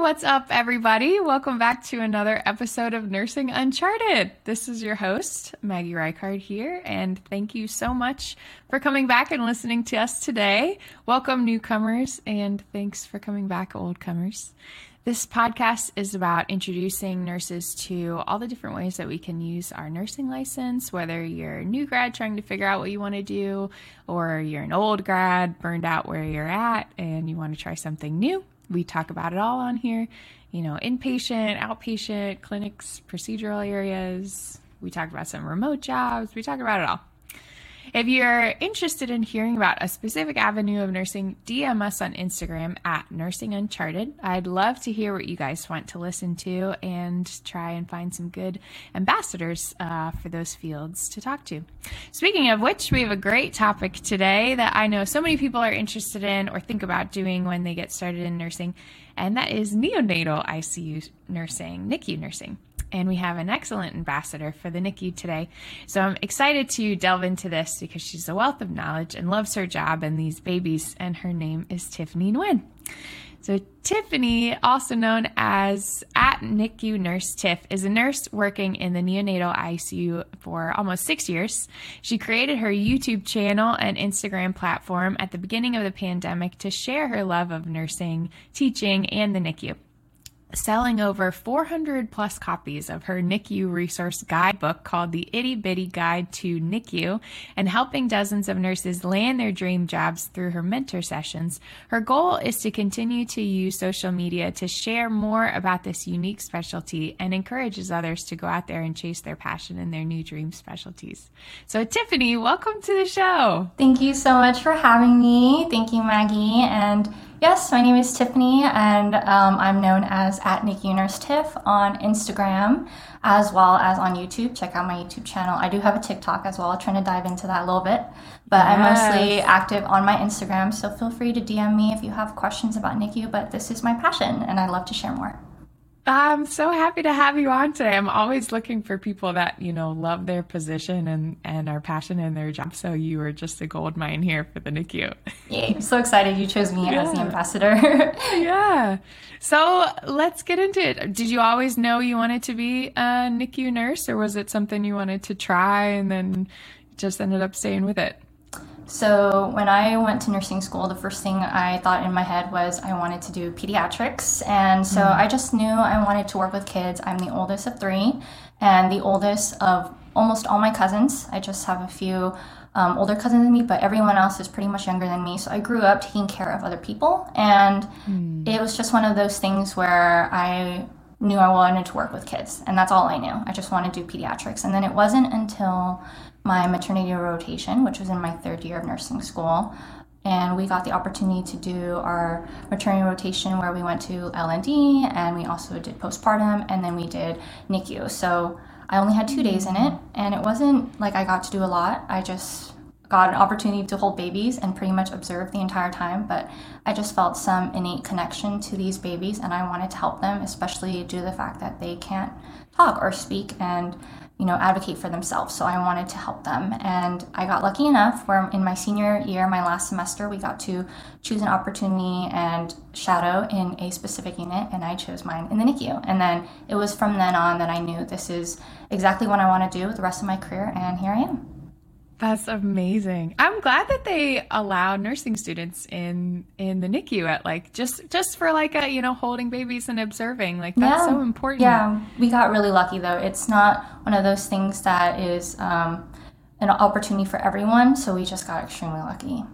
what's up, everybody? Welcome back to another episode of Nursing Uncharted. This is your host, Maggie Reichard here, and thank you so much for coming back and listening to us today. Welcome, newcomers, and thanks for coming back, old comers. This podcast is about introducing nurses to all the different ways that we can use our nursing license, whether you're a new grad trying to figure out what you want to do, or you're an old grad burned out where you're at and you want to try something new. We talk about it all on here, you know, inpatient, outpatient, clinics, procedural areas. We talk about some remote jobs. We talk about it all. If you're interested in hearing about a specific avenue of nursing, DM us on Instagram at Nursing Uncharted. I'd love to hear what you guys want to listen to and try and find some good ambassadors uh, for those fields to talk to. Speaking of which, we have a great topic today that I know so many people are interested in or think about doing when they get started in nursing, and that is neonatal ICU nursing, NICU nursing and we have an excellent ambassador for the NICU today. So I'm excited to delve into this because she's a wealth of knowledge and loves her job and these babies, and her name is Tiffany Nguyen. So, Tiffany, also known as at NICU Nurse Tiff, is a nurse working in the neonatal ICU for almost six years. She created her YouTube channel and Instagram platform at the beginning of the pandemic to share her love of nursing, teaching, and the NICU selling over 400 plus copies of her NICU resource guidebook called The Itty Bitty Guide to NICU and helping dozens of nurses land their dream jobs through her mentor sessions. Her goal is to continue to use social media to share more about this unique specialty and encourages others to go out there and chase their passion and their new dream specialties. So, Tiffany, welcome to the show. Thank you so much for having me. Thank you, Maggie. And Yes, my name is Tiffany, and um, I'm known as at NICU Nurse Tiff on Instagram as well as on YouTube. Check out my YouTube channel. I do have a TikTok as well. I'm trying to dive into that a little bit, but yes. I'm mostly active on my Instagram. So feel free to DM me if you have questions about NICU. But this is my passion, and I love to share more. I'm so happy to have you on today. I'm always looking for people that, you know, love their position and, and are passionate in their job. So you are just a gold mine here for the NICU. Yay. I'm so excited you chose me yeah. as the ambassador. yeah. So let's get into it. Did you always know you wanted to be a NICU nurse or was it something you wanted to try and then just ended up staying with it? So, when I went to nursing school, the first thing I thought in my head was I wanted to do pediatrics. And so mm. I just knew I wanted to work with kids. I'm the oldest of three and the oldest of almost all my cousins. I just have a few um, older cousins than me, but everyone else is pretty much younger than me. So I grew up taking care of other people. And mm. it was just one of those things where I knew I wanted to work with kids. And that's all I knew. I just wanted to do pediatrics. And then it wasn't until my maternity rotation, which was in my third year of nursing school. And we got the opportunity to do our maternity rotation where we went to L&D and we also did postpartum and then we did NICU. So I only had two days in it and it wasn't like I got to do a lot. I just got an opportunity to hold babies and pretty much observe the entire time. But I just felt some innate connection to these babies and I wanted to help them, especially due to the fact that they can't talk or speak. And you know, advocate for themselves. So I wanted to help them. And I got lucky enough where in my senior year, my last semester, we got to choose an opportunity and shadow in a specific unit. And I chose mine in the NICU. And then it was from then on that I knew this is exactly what I want to do with the rest of my career. And here I am. That's amazing. I'm glad that they allow nursing students in in the NICU at like just just for like a you know holding babies and observing like that's yeah. so important. Yeah, we got really lucky though. It's not one of those things that is um, an opportunity for everyone. So we just got extremely lucky.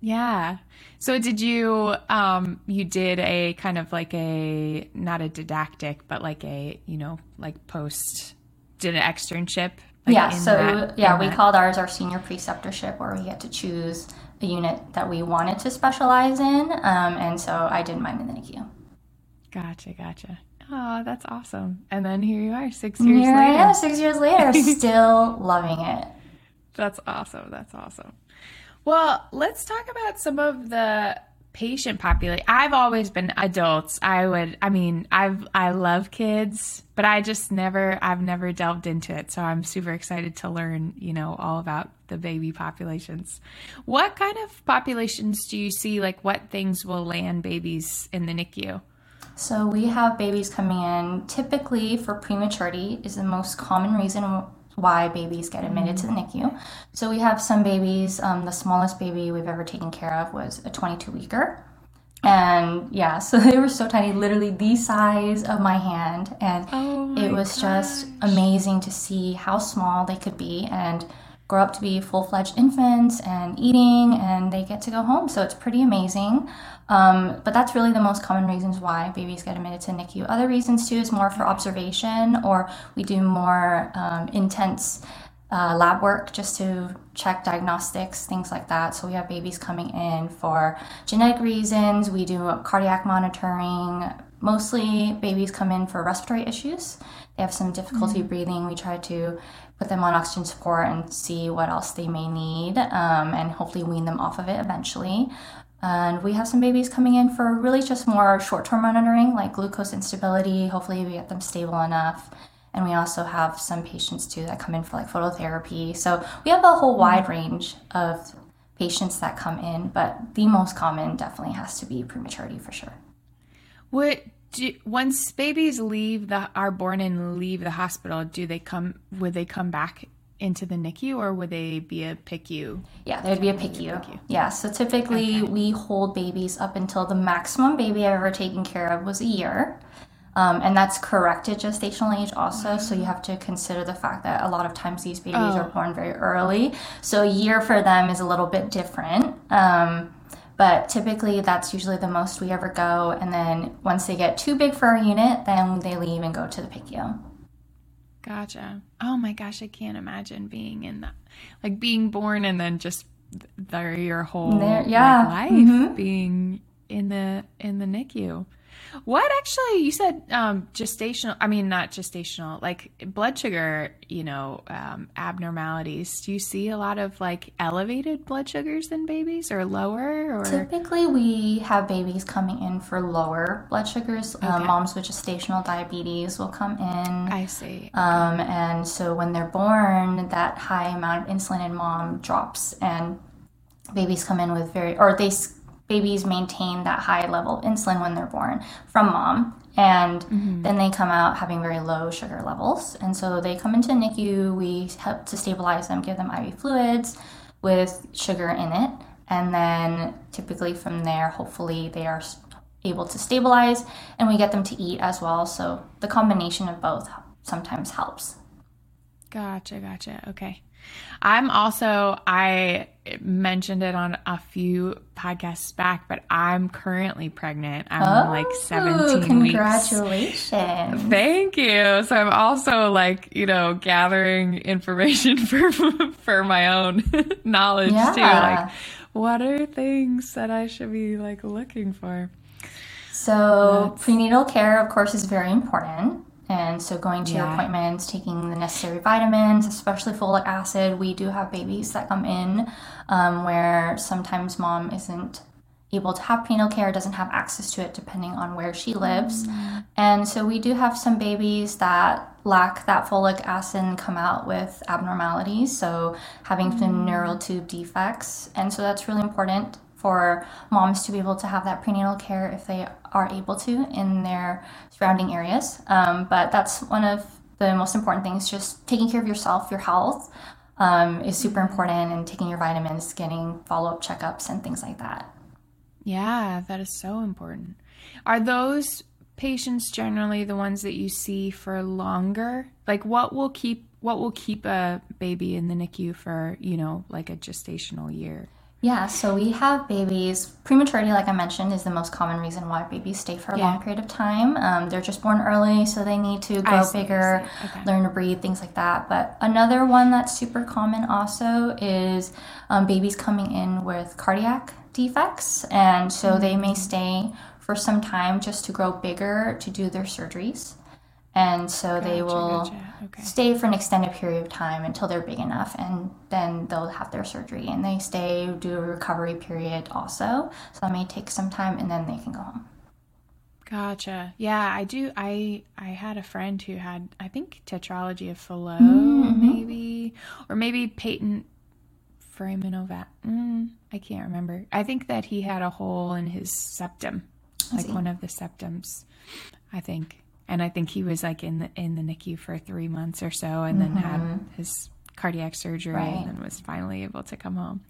Yeah. So did you um you did a kind of like a not a didactic but like a you know like post did an externship like yeah, so that, yeah, we that. called ours our senior preceptorship, where we get to choose a unit that we wanted to specialize in, um, and so I did mine in the NICU. Gotcha, gotcha. Oh, that's awesome! And then here you are, six years here later. I am, six years later, still loving it. That's awesome. That's awesome. Well, let's talk about some of the patient population. I've always been adults. I would, I mean, I've, I love kids, but I just never, I've never delved into it. So I'm super excited to learn, you know, all about the baby populations. What kind of populations do you see? Like, what things will land babies in the NICU? So we have babies coming in. Typically, for prematurity is the most common reason why babies get admitted to the NICU. So we have some babies. Um, the smallest baby we've ever taken care of was a 22 weeker. And yeah, so they were so tiny, literally the size of my hand. And Oh my it was just amazing to see how small they could be and grow up to be full fledged infants and eating, and they get to go home. So it's pretty amazing. Um, but that's really the most common reasons why babies get admitted to NICU. Other reasons too is more for observation, or we do more um, intense uh, lab work just to check diagnostics, things like that. So we have babies coming in for genetic reasons. We do cardiac monitoring. Mostly babies come in for respiratory issues. They have some difficulty breathing. We try to put them on oxygen support and see what else they may need um, and hopefully wean them off of it eventually. And we have some babies coming in for really just more short term monitoring, like glucose instability. Hopefully, we get them stable enough. And we also have some patients too that come in for like phototherapy. So we have a whole wide range of patients that come in, but the most common definitely has to be prematurity for sure. What do, once babies leave the are born and leave the hospital, do they come? Would they come back into the NICU or would they be a PICU? Yeah, there'd be a PICU. Yeah, so typically we hold babies up until the maximum baby I've ever taken care of was a year. Um, and that's corrected gestational age also. So you have to consider the fact that a lot of times these babies are born very early. So a year for them is a little bit different. Um, but typically that's usually the most we ever go. And then once they get too big for our unit, then they leave and go to the PICU. Gotcha. Oh my gosh, I can't imagine being in that, like being born and then just your whole There- like, yeah. Mm-hmm. life being in the in the NICU. What actually you said um gestational I mean not gestational like blood sugar, you know, um abnormalities. Do you see a lot of like elevated blood sugars in babies or lower or Typically, we have babies coming in for lower blood sugars. Um, moms with gestational diabetes will come in. I see. Um, and so when they're born, that high amount of insulin in mom drops, and babies come in with very, or they babies maintain that high level of insulin when they're born from mom, and mm-hmm. then they come out having very low sugar levels, and so they come into NICU. We help to stabilize them, give them IV fluids with sugar in it, and then typically from there, hopefully they are able to stabilize, and we get them to eat as well. So the combination of both sometimes helps. Gotcha, gotcha. Okay. I'm also, I mentioned it on a few podcasts back, but I'm currently pregnant. I'm oh, like 17 weeks. Congratulations. Thank you. So I'm also like, you know, gathering information for for my own knowledge too. Like what are things that I should be like looking for? So, prenatal care, of course, is very important. And so, going to your Yeah. appointments, taking the necessary vitamins, especially folic acid. We do have babies that come in um, where sometimes mom isn't able to have prenatal care, doesn't have access to it depending on where she lives. And so, we do have some babies that lack that folic acid and come out with abnormalities. So, having some neural tube defects. And so, that's really important for moms to be able to have that prenatal care if they are able to in their surrounding areas. Um, but that's one of the most important things. Just taking care of yourself, your health um, is super important, and taking your vitamins, getting follow up checkups, and things like that. Yeah, that is so important. Are those patients generally the ones that you see for longer? Like what will keep what will keep a baby in the NICU for, you know, like a gestational year? Yeah, so we have babies. Prematurity, like I mentioned, is the most common reason why babies stay for a long period of time. Um, they're just born early, so they need to grow see, bigger. Okay. learn to breathe, things like that. But another one that's super common also is um, babies coming in with cardiac defects. And so they Mm. may stay for some time just to grow bigger to do their surgeries. And so they will gotcha. Okay. stay for an extended period of time until they're big enough and then they'll have their surgery and they stay do a recovery period also so that may take some time and then they can go home Gotcha. Yeah, I do. I I had a friend who had I think tetralogy of Fallot, Mm-hmm. maybe, or maybe patent foramen ovale. Mm, I can't remember. I think that he had a hole in his septum. like one of the septums, I think. And I think he was like in the in the NICU for three months or so, and then had his cardiac surgery, Right. and then was finally able to come home.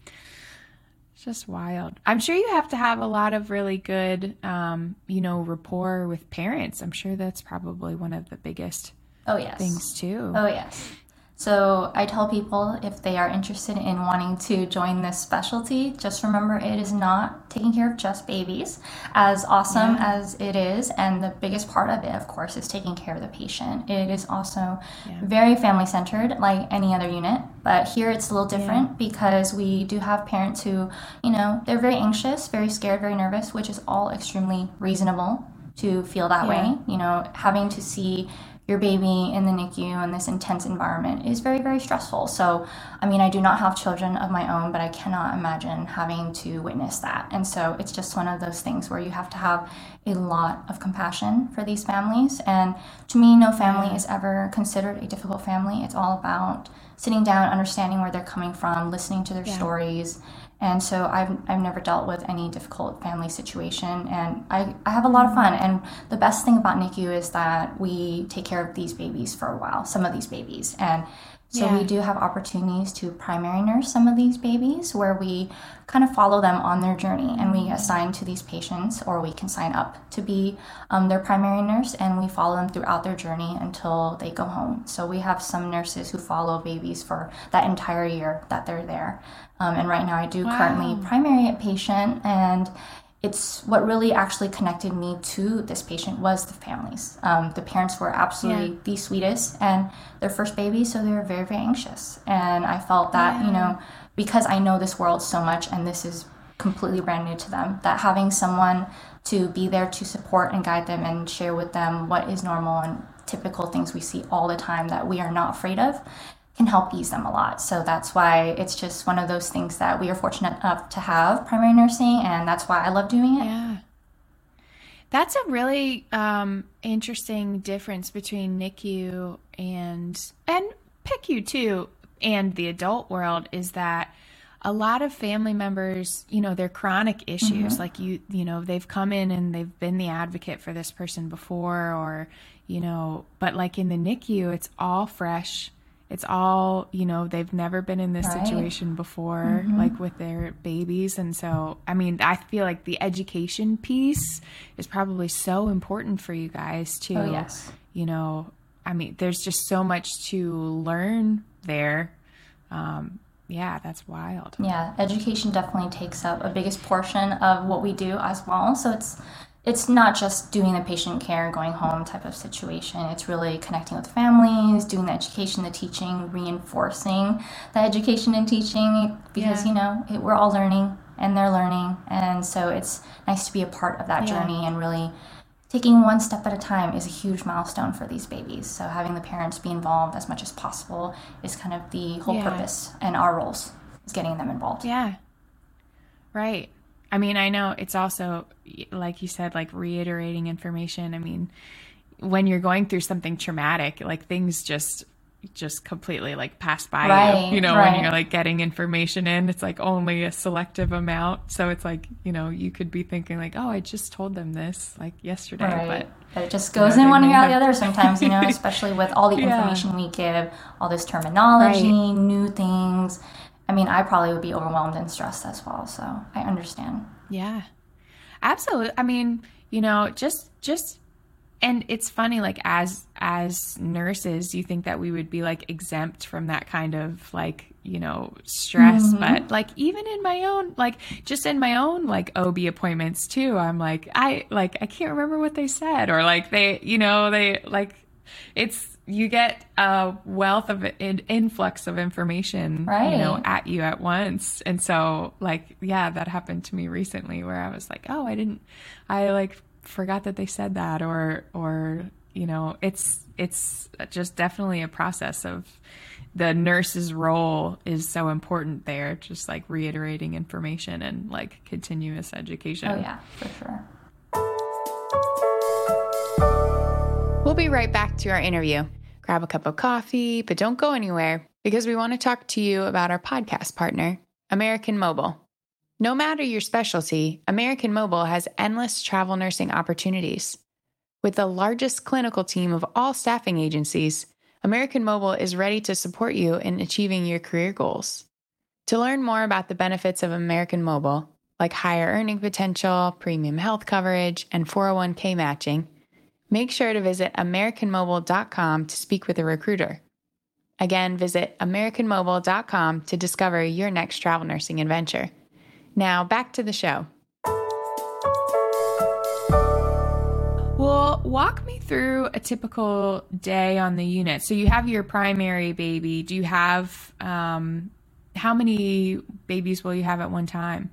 It's just wild. I'm sure you have to have a lot of really good, um, you know, rapport with parents. I'm sure that's probably one of the biggest Oh yes. things too. Oh, yes. So I tell people if they are interested in wanting to join this specialty, just remember it is not taking care of just babies, as awesome as it is. And the biggest part of it, of course, is taking care of the patient. It is also very family centered, like any other unit. But here it's a little different because we do have parents who, you know, they're very anxious, very scared, very nervous, which is all extremely reasonable to feel that Yeah. way. You know, having to see your baby in the NICU in this intense environment is very, very stressful. So, I mean, I do not have children of my own, but I cannot imagine having to witness that. And so it's just one of those things where you have to have a lot of compassion for these families. And to me, no family is ever considered a difficult family. It's all about sitting down, understanding where they're coming from, listening to their stories. And so I've, I've never dealt with any difficult family situation and I, I have a lot of fun. And the best thing about NICU is that we take care of these babies for a while, some of these babies. And so Yeah. we do have opportunities to primary nurse some of these babies where we kind of follow them on their journey and we assign to these patients or we can sign up to be um, their primary nurse and we follow them throughout their journey until they go home. So we have some nurses who follow babies for that entire year that they're there. Um, and right now I do currently primary a patient and it's what really actually connected me to this patient was the families. Um, the parents were absolutely Yeah. the sweetest and their first baby, so they were very, very anxious. And I felt that, you know, because I know this world so much and this is completely brand new to them, that having someone to be there to support and guide them and share with them what is normal and typical things we see all the time that we are not afraid of can help ease them a lot. So that's why it's just one of those things that we are fortunate enough to have primary nursing, and that's why I love doing it. Yeah. That's a really um, interesting difference between NICU and and PICU too, and the adult world is that a lot of family members, you know, they're chronic issues. Like you, you know, they've come in and they've been the advocate for this person before, or you know, but like in the NICU, it's all fresh. It's all, you know, they've never been in this Right. situation before, like with their babies. And so, I mean, I feel like the education piece is probably so important for you guys too. Oh, yes. You know, I mean, there's just so much to learn there. Um, yeah, that's wild. Yeah, education definitely takes up a biggest portion of what we do as well. So it's it's not just doing the patient care and going home type of situation. It's really connecting with families, doing the education, the teaching, reinforcing the education and teaching because Yeah. you know it, we're all learning and they're learning, and so it's nice to be a part of that Yeah. journey and really taking one step at a time is a huge milestone for these babies. So having the parents be involved as much as possible is kind of the whole Yeah. purpose and our roles is getting them involved. Yeah. Right. I mean, I know it's also, like you said, like reiterating information. I mean, when you're going through something traumatic, like things just just completely like pass by Right, you. You know, right. when you're like getting information in, it's like only a selective amount. So it's like, you know, you could be thinking like, oh, I just told them this like yesterday, Right. but But it just goes know, in one ear out the other sometimes, you know, especially with all the Yeah. information we give, all this terminology, new things. I mean, I probably would be overwhelmed and stressed as well, so I understand. Yeah. Absolutely. I mean, you know, just just and it's funny like as as nurses, you think that we would be like exempt from that kind of like, you know, stress, mm-hmm. but like even in my own like just in my own like OB appointments too, I'm like I like I can't remember what they said or like they, you know, they like it's you get a wealth of an influx of information, right. you know, at you at once. And so, like, yeah, that happened to me recently where I was like, oh, I didn't, I like forgot that they said that, or, or, you know, it's, it's just definitely a process of the nurse's role is so important there, just like reiterating information and like continuous education. Oh, yeah, for sure. We'll be right back to our interview. Grab a cup of coffee, but don't go anywhere because we want to talk to you about our podcast partner, American Mobile. No matter your specialty, American Mobile has endless travel nursing opportunities. With the largest clinical team of all staffing agencies, American Mobile is ready to support you in achieving your career goals. To learn more about the benefits of American Mobile, like higher earning potential, premium health coverage, and 401k matching, make sure to visit AmericanMobile.com to speak with a recruiter. Again, visit AmericanMobile.com to discover your next travel nursing adventure. Now, back to the show. Well, walk me through a typical day on the unit. So you have your primary baby. Do you have um, how many babies will you have at one time?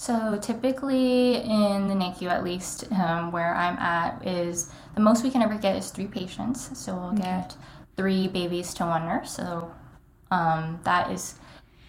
So typically in the NICU, at least um, where I'm at, is the most we can ever get is three patients. So we'll okay. get three babies to one nurse. So um, that is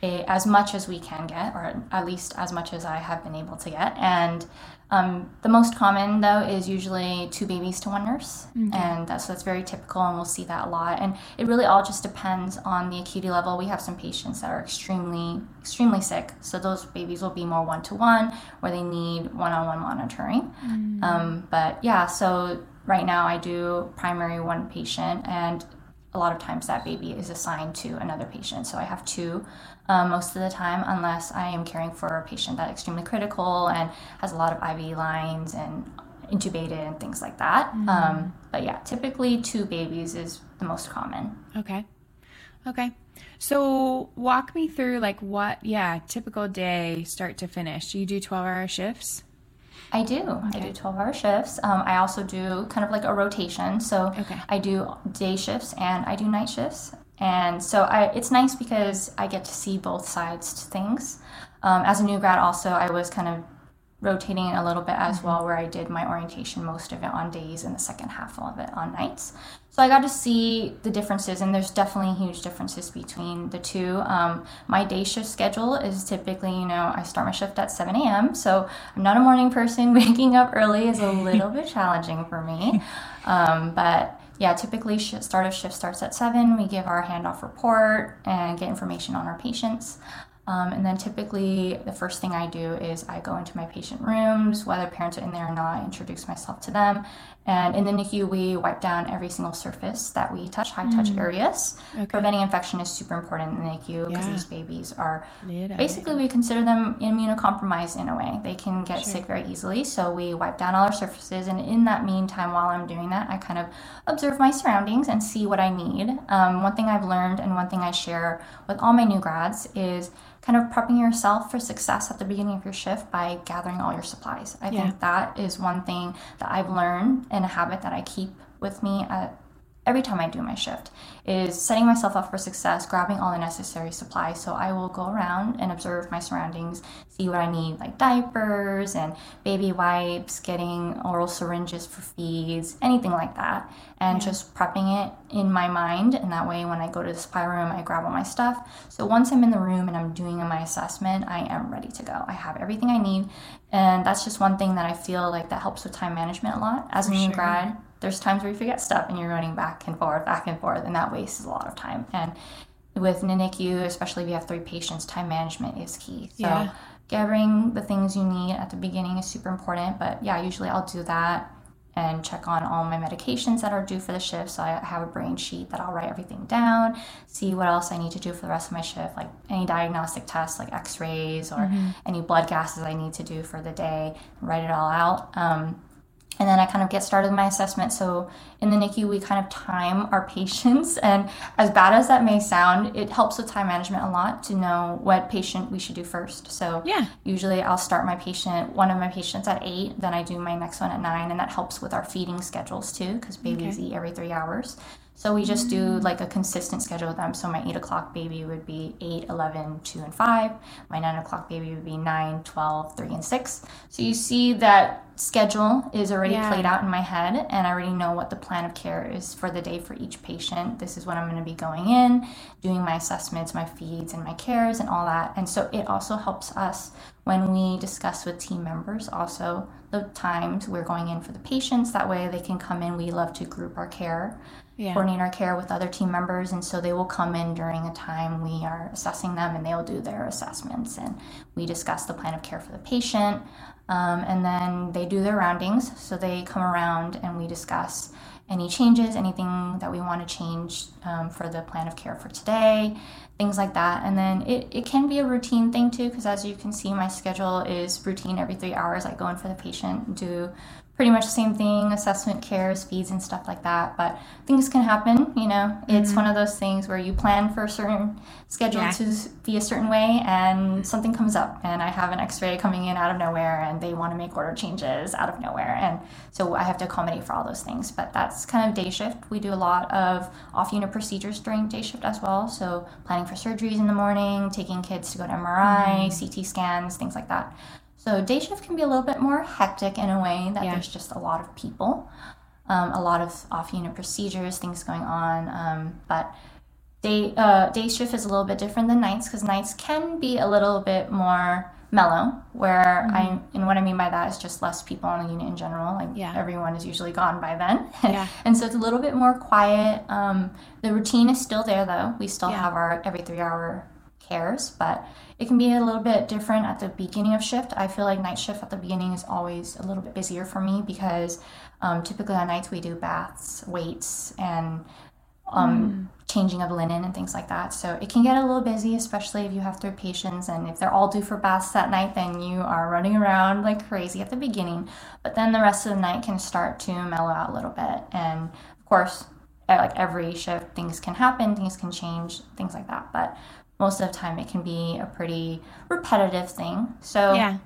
a, as much as we can get, or at least as much as I have been able to get. And um, the most common, though, is usually two babies to one nurse, okay. and that's, so that's very typical, and we'll see that a lot. And it really all just depends on the acuity level. We have some patients that are extremely, extremely sick, so those babies will be more one to one, where they need one-on-one monitoring. Mm. Um, but yeah, so right now I do primary one patient, and a lot of times that baby is assigned to another patient. So I have two um, most of the time, unless I am caring for a patient that's extremely critical and has a lot of IV lines and intubated and things like that. Mm-hmm. Um, but yeah, typically two babies is the most common. Okay. Okay. So walk me through like what, yeah, typical day start to finish. You do 12 hour shifts? I do. Okay. I do 12 hour shifts. Um, I also do kind of like a rotation. So okay. I do day shifts and I do night shifts. And so I, it's nice because I get to see both sides to things. Um, as a new grad, also, I was kind of rotating a little bit as well, where I did my orientation, most of it on days and the second half of it on nights. So I got to see the differences, and there's definitely huge differences between the two. Um, my day shift schedule is typically, you know, I start my shift at 7 a.m., so I'm not a morning person. Waking up early is a little bit challenging for me. Um, but yeah, typically start of shift starts at 7. We give our handoff report and get information on our patients. Um, and then typically, the first thing I do is I go into my patient rooms, whether parents are in there or not, introduce myself to them. And in the NICU, we wipe down every single surface that we touch, high touch mm. areas. Okay. Preventing infection is super important in the NICU because yeah. these babies are basically, we consider them immunocompromised in a way. They can get sure. sick very easily. So we wipe down all our surfaces. And in that meantime, while I'm doing that, I kind of observe my surroundings and see what I need. Um, one thing I've learned and one thing I share with all my new grads is kind of prepping yourself for success at the beginning of your shift by gathering all your supplies. I yeah. think that is one thing that I've learned and a habit that I keep with me at every time I do my shift is setting myself up for success, grabbing all the necessary supplies. So I will go around and observe my surroundings, see what I need, like diapers and baby wipes, getting oral syringes for feeds, anything like that, and yeah. just prepping it in my mind. And that way, when I go to the supply room, I grab all my stuff. So once I'm in the room and I'm doing my assessment, I am ready to go. I have everything I need. And that's just one thing that I feel like that helps with time management a lot. As a new sure. grad, there's times where you forget stuff and you're running back and forth, back and forth, and that wastes a lot of time. And with NICU, especially if you have three patients, time management is key. So yeah. gathering the things you need at the beginning is super important. But yeah, usually I'll do that and check on all my medications that are due for the shift. So I have a brain sheet that I'll write everything down, see what else I need to do for the rest of my shift, like any diagnostic tests like x-rays or mm-hmm. any blood gases I need to do for the day, write it all out. Um, and then I kind of get started with my assessment. So in the NICU, we kind of time our patients. And as bad as that may sound, it helps with time management a lot to know what patient we should do first. So yeah. usually I'll start my patient, one of my patients at eight, then I do my next one at nine. And that helps with our feeding schedules too, because babies okay. eat every three hours. So we just do like a consistent schedule with them. So my 8 o'clock baby would be 8, 11, 2, and 5. My 9 o'clock baby would be 9, 12, 3, and 6. So you see that schedule is already yeah. played out in my head and I already know what the plan of care is for the day for each patient. This is what I'm going to be going in, doing my assessments, my feeds, and my cares, and all that. And so it also helps us when we discuss with team members also the times we're going in for the patients. That way they can come in. We love to group our care, Yeah. coordinate our care with other team members. And so they will come in during a time we are assessing them and they'll do their assessments. And we discuss the plan of care for the patient. Um, and then they do their roundings. So they come around and we discuss any changes, anything that we want to change um, for the plan of care for today, things like that. And then it, it can be a routine thing too, because as you can see, my schedule is routine every three hours. I go in for the patient, do pretty much the same thing assessment, cares speeds, and stuff like that. But things can happen, you know. It's mm-hmm. one of those things where you plan for a certain schedule Yeah. to be a certain way, and something comes up, and I have an x ray coming in out of nowhere, and they want to make order changes out of nowhere. And so I have to accommodate for all those things. But that's kind of day shift. We do a lot of off unit procedures during day shift as well. So planning for surgeries in the morning, taking kids to go to MRI, mm-hmm. CT scans, things like that. So day shift can be a little bit more hectic in a way that Yeah. there's just a lot of people, um, a lot of off unit procedures, things going on. Um, but day uh, day shift is a little bit different than nights because nights can be a little bit more mellow. Where I and what I mean by that is just less people on the unit in general. Like Yeah. everyone is usually gone by then, Yeah. and so it's a little bit more quiet. Um, the routine is still there though. We still have our every three hour cares, but it can be a little bit different at the beginning of shift. I feel like night shift at the beginning is always a little bit busier for me because um, typically on nights we do baths, weights, and um, changing of linen and things like that. So it can get a little busy, especially if you have three patients and if they're all due for baths that night, then you are running around like crazy at the beginning. But then the rest of the night can start to mellow out a little bit. And of course, at, like every shift, things can happen, things can change, things like that. But most of the time, it can be a pretty repetitive thing. So Yeah.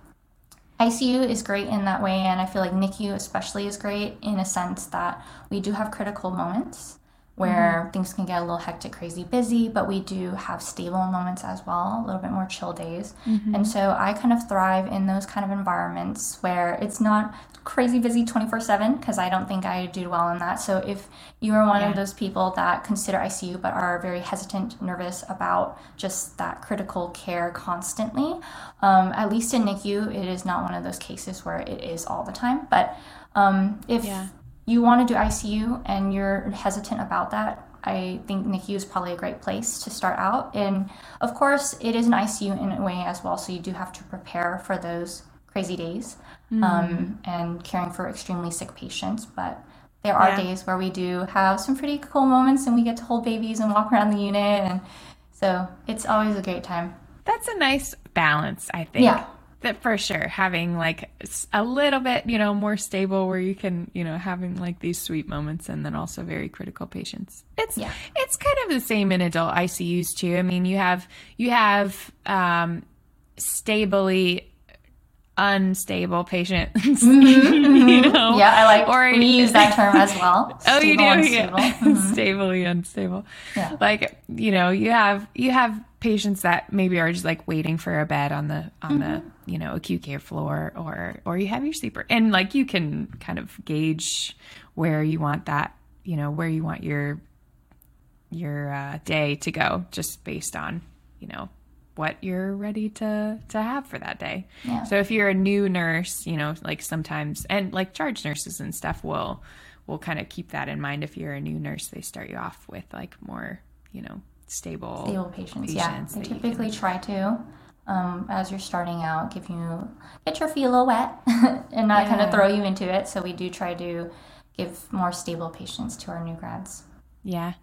ICU is great in that way, and I feel like NICU especially is great in a sense that we do have critical moments where things can get a little hectic, crazy, busy, but we do have stable moments as well, a little bit more chill days. And so I kind of thrive in those kind of environments where it's not crazy busy 24 7 because I don't think I do well in that. So if you are one Yeah. of those people that consider ICU but are very hesitant, nervous about just that critical care constantly, um, at least in NICU, it is not one of those cases where it is all the time. But um, if Yeah. You want to do ICU and you're hesitant about that, I think NICU is probably a great place to start out. And of course, it is an ICU in a way as well, so you do have to prepare for those crazy days um, and caring for extremely sick patients. But there are Yeah. days where we do have some pretty cool moments and we get to hold babies and walk around the unit. And so it's always a great time. That's a nice balance, I think. Yeah. That for sure. Having like a little bit, you know, more stable where you can, you know, having like these sweet moments and then also very critical patients. It's Yeah. it's kind of the same in adult ICUs too. I mean, you have you have um stably unstable patients. you know? Yeah, I like Or- we use that term as well. Oh, you do, Stable, yeah. unstable. Mhm. Stably unstable. Yeah. Like you know, you have you have patients that maybe are just like waiting for a bed on the on the Mm-hmm. You know acute care floor, or or you have your sleeper, and like you can kind of gauge where you want that, you know, where you want your your uh, day to go, just based on you know what you're ready to to have for that day. Yeah. So if you're a new nurse, you know, like sometimes and like charge nurses and stuff will will kind of keep that in mind if you're a new nurse, they start you off with like more, you know, stable stable patients. Yeah, they typically try to, um, as you're starting out, give you get your feet a little wet and not kind of throw you into it. So we do try to give more stable patients to our new grads. Yeah.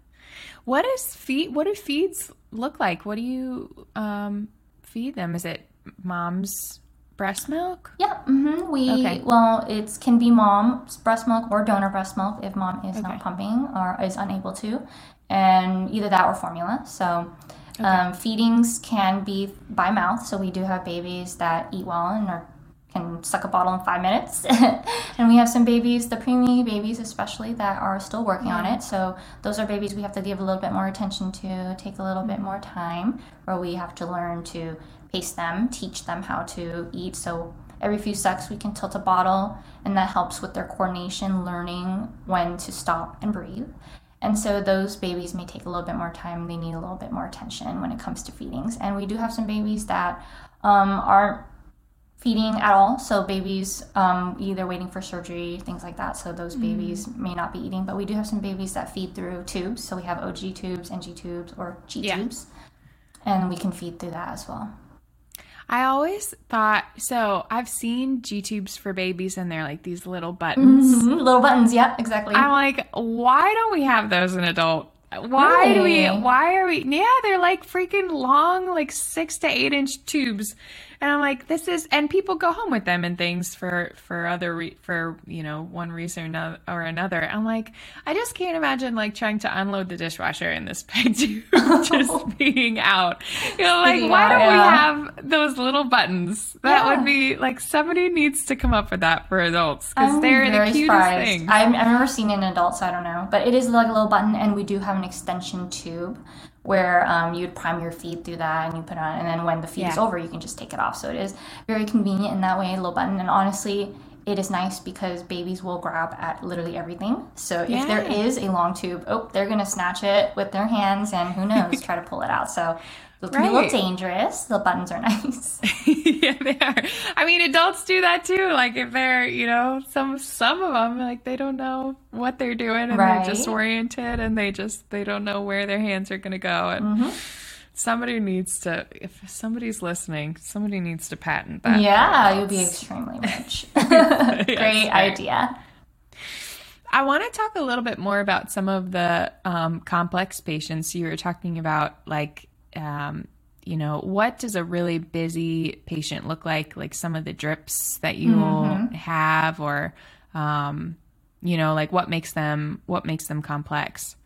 What is feed what do feeds look like? What do you um feed them? Is it mom's breast milk? Yeah, Mm-hmm. we Okay. well, it can be mom's breast milk or donor breast milk if mom is Okay. not pumping or is unable to, and either that or formula. So. Um, feedings can be by mouth, so we do have babies that eat well and are, can suck a bottle in five minutes, and we have some babies, the preemie babies especially, that are still working on it. So those are babies we have to give a little bit more attention to, take a little bit more time, where we have to learn to pace them, teach them how to eat. So every few sucks we can tilt a bottle, and that helps with their coordination, learning when to stop and breathe. And so those babies may take a little bit more time. They need a little bit more attention when it comes to feedings. And we do have some babies that um, aren't feeding at all. So babies um, either waiting for surgery, things like that. So those babies may not be eating, but we do have some babies that feed through tubes. So we have OG tubes, NG tubes, or G Yeah. tubes, and we can feed through that as well. I always thought so. I've seen G tubes for babies, and they're like these little buttons. Mhm, Little buttons, yeah, exactly. I'm like, why don't we have those in adult? Why do we? Why are we? Yeah, they're like freaking long, like six to eight inch tubes, and I'm like, this is. And people go home with them and things for for other re, for you know one reason or another. I'm like, I just can't imagine like trying to unload the dishwasher in this tube just being out. You know, like Being why don't we have those little buttons? That Yeah. would be like somebody needs to come up with that for adults because they're the cutest surprised. things. I, I've never seen it in adults, so I don't know. But it is like a little button, and we do have an extension tube where um, you'd prime your feed through that and you put it on, and then when the feed is over, you can just take it off. So it is very convenient in that way, a little button. And honestly, it is nice because babies will grab at literally everything. So if there is a long tube, oh, they're gonna snatch it with their hands, and who knows, try to pull it out. So can be a little dangerous. The buttons are nice. yeah, they are. I mean, adults do that too. Like if they're, you know, some some of them like they don't know what they're doing and Right. they're disoriented and they just they don't know where their hands are going to go. And Mm-hmm. somebody needs to, if somebody's listening, somebody needs to patent that. yeah, you'll be extremely rich. Great right. idea. I want to talk a little bit more about some of the um, complex patients you were talking about, like, um, you know, what does a really busy patient look like? Like some of the drips that you have, or, um, you know, like what makes them what makes them complex?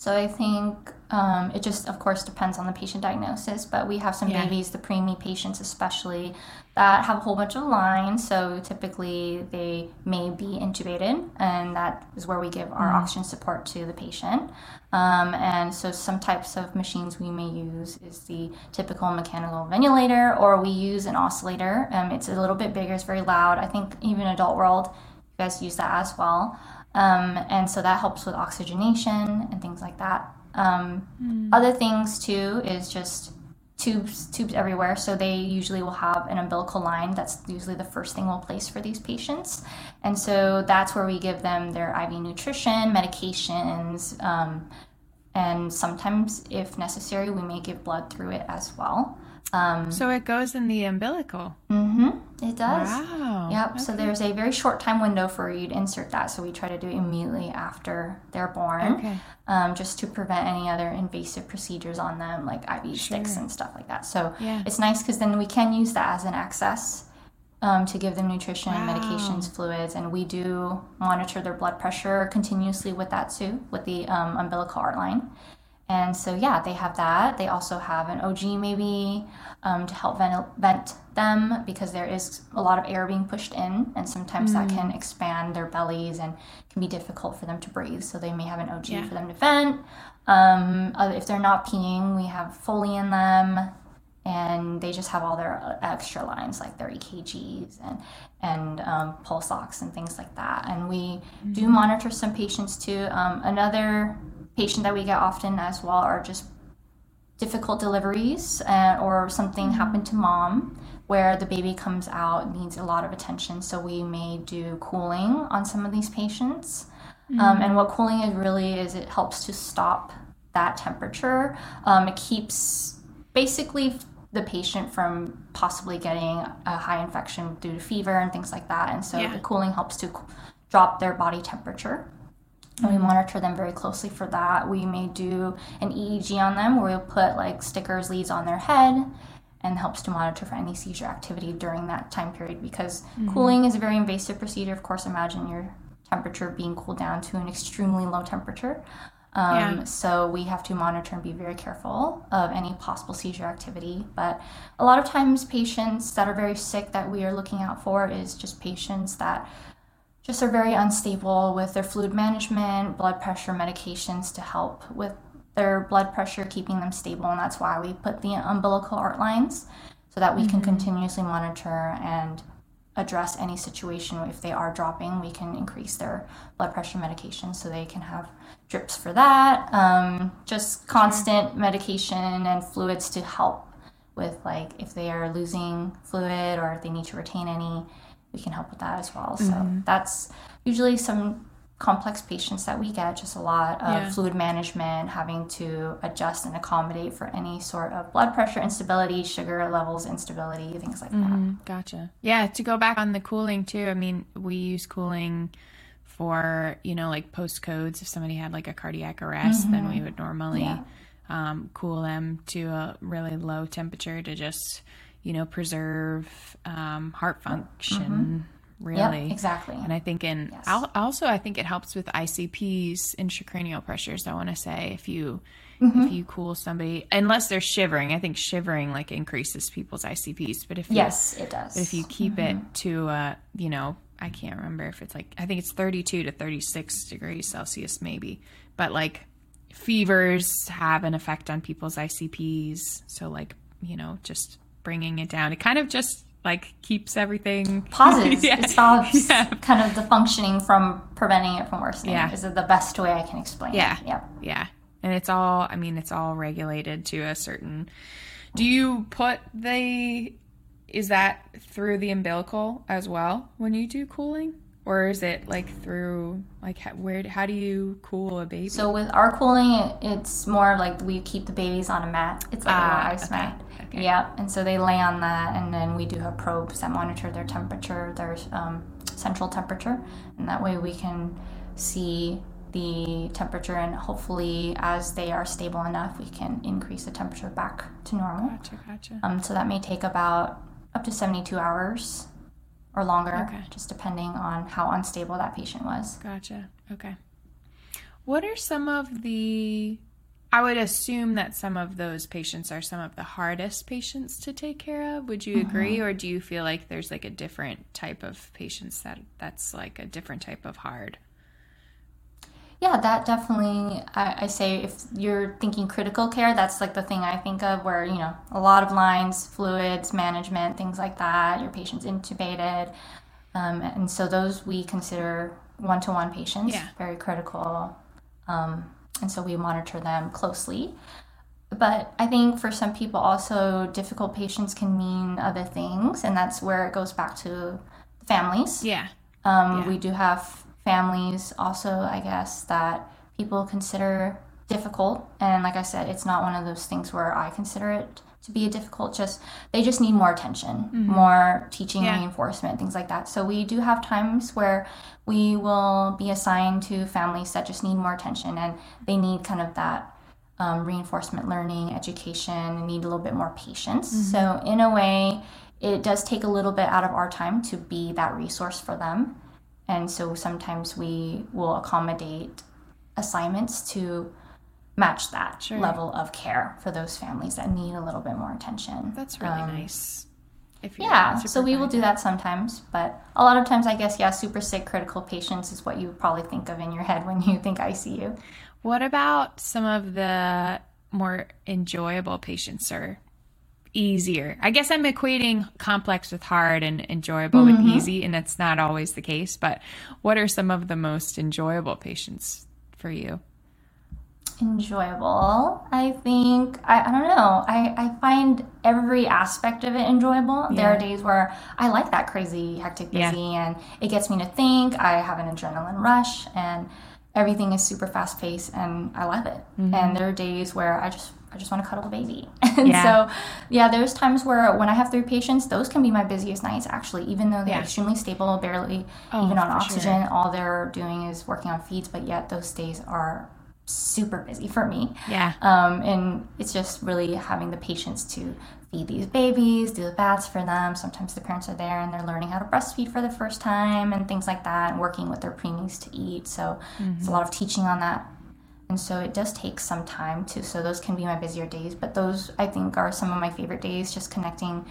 So I think um, it just, of course, depends on the patient diagnosis. But we have some Yeah. babies, the preemie patients especially, that have a whole bunch of lines. So typically they may be intubated, and that is where we give our oxygen support to the patient. Um, and so some types of machines we may use is the typical mechanical ventilator, or we use an oscillator. Um, it's a little bit bigger, it's very loud. I think even adult world, you guys use that as well. Um, and so that helps with oxygenation and things like that. Um, Other things too is just tubes, tubes everywhere. So they usually will have an umbilical line. That's usually the first thing we'll place for these patients. And so that's where we give them their IV nutrition, medications, um, and sometimes, if necessary, we may give blood through it as well. Um, So it goes in the umbilical. Mm-hmm. it does. Wow. Yep. So there's a very short time window for you to insert that. So we try to do it immediately after they're born, Okay. um, just to prevent any other invasive procedures on them, like IV sticks and stuff like that. So Yeah. it's nice because then we can use that as an access um, to give them nutrition, Wow. medications, fluids, and we do monitor their blood pressure continuously with that too, with the um, umbilical art line. And so, yeah, they have that. They also have an OG maybe um, to help vent, vent them because there is a lot of air being pushed in, and sometimes that can expand their bellies and can be difficult for them to breathe. So, they may have an OG Yeah. for them to vent. Um, uh, if they're not peeing, we have Foley in them, and they just have all their uh, extra lines like their EKGs and and um, pulse ox and things like that. And we do monitor some patients too. Um, another patient that we get often as well are just difficult deliveries uh, or something happened to mom where the baby comes out needs a lot of attention so we may do cooling on some of these patients. Um, and what cooling is really is it helps to stop that temperature. Um, it keeps basically the patient from possibly getting a high infection due to fever and things like that and so Yeah. the cooling helps to drop their body temperature we monitor them very closely for that. We may do an EEG on them where we'll put like stickers, leads on their head and helps to monitor for any seizure activity during that time period because cooling is a very invasive procedure. Of course, imagine your temperature being cooled down to an extremely low temperature. Um, Yeah. So we have to monitor and be very careful of any possible seizure activity. But a lot of times, patients that are very sick that we are looking out for is just patients that just are very unstable with their fluid management, blood pressure medications to help with their blood pressure, keeping them stable. And that's why we put the umbilical art lines so that we can continuously monitor and address any situation. If they are dropping, we can increase their blood pressure medication so they can have drips for that. Um, just constant medication and fluids to help with like if they are losing fluid or if they need to retain any, we can help with that as well. So that's usually some complex patients that we get, just a lot of Yeah. fluid management, having to adjust and accommodate for any sort of blood pressure instability, sugar levels instability, things like that. Mm, gotcha. Yeah, to go back on the cooling too. I mean, we use cooling for you know like postcodes. If somebody had like a cardiac arrest, then we would normally Yeah. um, cool them to a really low temperature to just you know preserve um, heart function. Really, Yep, exactly. And I think in Yes. also I think it helps with ICPs, intracranial pressures. I want to say if you Mm-hmm. if you cool somebody, unless they're shivering, I think shivering like increases people's ICPs. But if you, Yes, it does. but if you keep Mm-hmm. it to uh, you know, I can't remember if it's like I think it's 32 to 36 degrees Celsius maybe. But like fevers have an effect on people's ICPs, so like, you know, just bringing it down. It kind of just like keeps everything pauses. Yeah. It stops Yeah. kind of the functioning from preventing it from worsening. Yeah. Is it the best way I can explain Yeah. it? Yep. Yeah. And it's all, I mean, it's all regulated to a certain. Do you put the, is that through the umbilical as well when you do cooling? Or is it like through, like, how, where, how do you cool a baby? So with our cooling, it's more like we keep the babies on a mat. It's like a Ah, ice okay, mat. Okay. Yep. And so they lay on that, and then we do have probes that monitor their temperature, their um, central temperature, and that way we can see the temperature, and hopefully, as they are stable enough, we can increase the temperature back to normal. Gotcha, gotcha. Um, so that may take about up to 72 hours or longer, Okay. just depending on how unstable that patient was. Gotcha. Okay. What are some of the I would assume that some of those patients are some of the hardest patients to take care of. Would you agree or do you feel like there's like a different type of patients that that's like a different type of hard? Yeah, that definitely, I, I say if you're thinking critical care, that's like the thing I think of where, you know, a lot of lines, fluids, management, things like that, your patient's intubated. Um, and so those we consider one to one patients, Yeah. very critical. Um, and so we monitor them closely. But I think for some people, also difficult patients can mean other things. And that's where it goes back to families. Yeah. Um, Yeah. We do have families also, I guess, that people consider difficult. And like I said, it's not one of those things where I consider it to be a difficult, just they just need more attention, more teaching Yeah. reinforcement, things like that. So we do have times where we will be assigned to families that just need more attention and they need kind of that um, reinforcement learning, education, need a little bit more patience. So, in a way, it does take a little bit out of our time to be that resource for them. And so sometimes we will accommodate assignments to match that Sure. level of care for those families that need a little bit more attention. That's really Um, nice. If you're Yeah, so we will do that sometimes, but a lot of times, I guess, yeah, super sick critical patients is what you probably think of in your head when you think ICU. What about some of the more enjoyable patients or easier? I guess I'm equating complex with hard and enjoyable with easy, and that's not always the case. But what are some of the most enjoyable patients for you? Enjoyable. I think I, I don't know. I, I find every aspect of it enjoyable. There are days where I like that crazy, hectic, Yeah. busy, and it gets me to think. I have an adrenaline rush, and everything is super fast paced, and I love it. Mm-hmm. And there are days where I just I just want to cuddle the baby. and Yeah. so, yeah, there's times where when I have three patients, those can be my busiest nights actually, even though they're Yeah. extremely stable, barely Oh, even on oxygen. All they're doing is working on feeds, but yet those days are super busy for me. Yeah. Um, and it's just really having the patience to feed these babies, do the baths for them. Sometimes the parents are there and they're learning how to breastfeed for the first time and things like that, and working with their preemies to eat. So it's a lot of teaching on that. And so it does take some time to, so those can be my busier days, but those I think are some of my favorite days, just connecting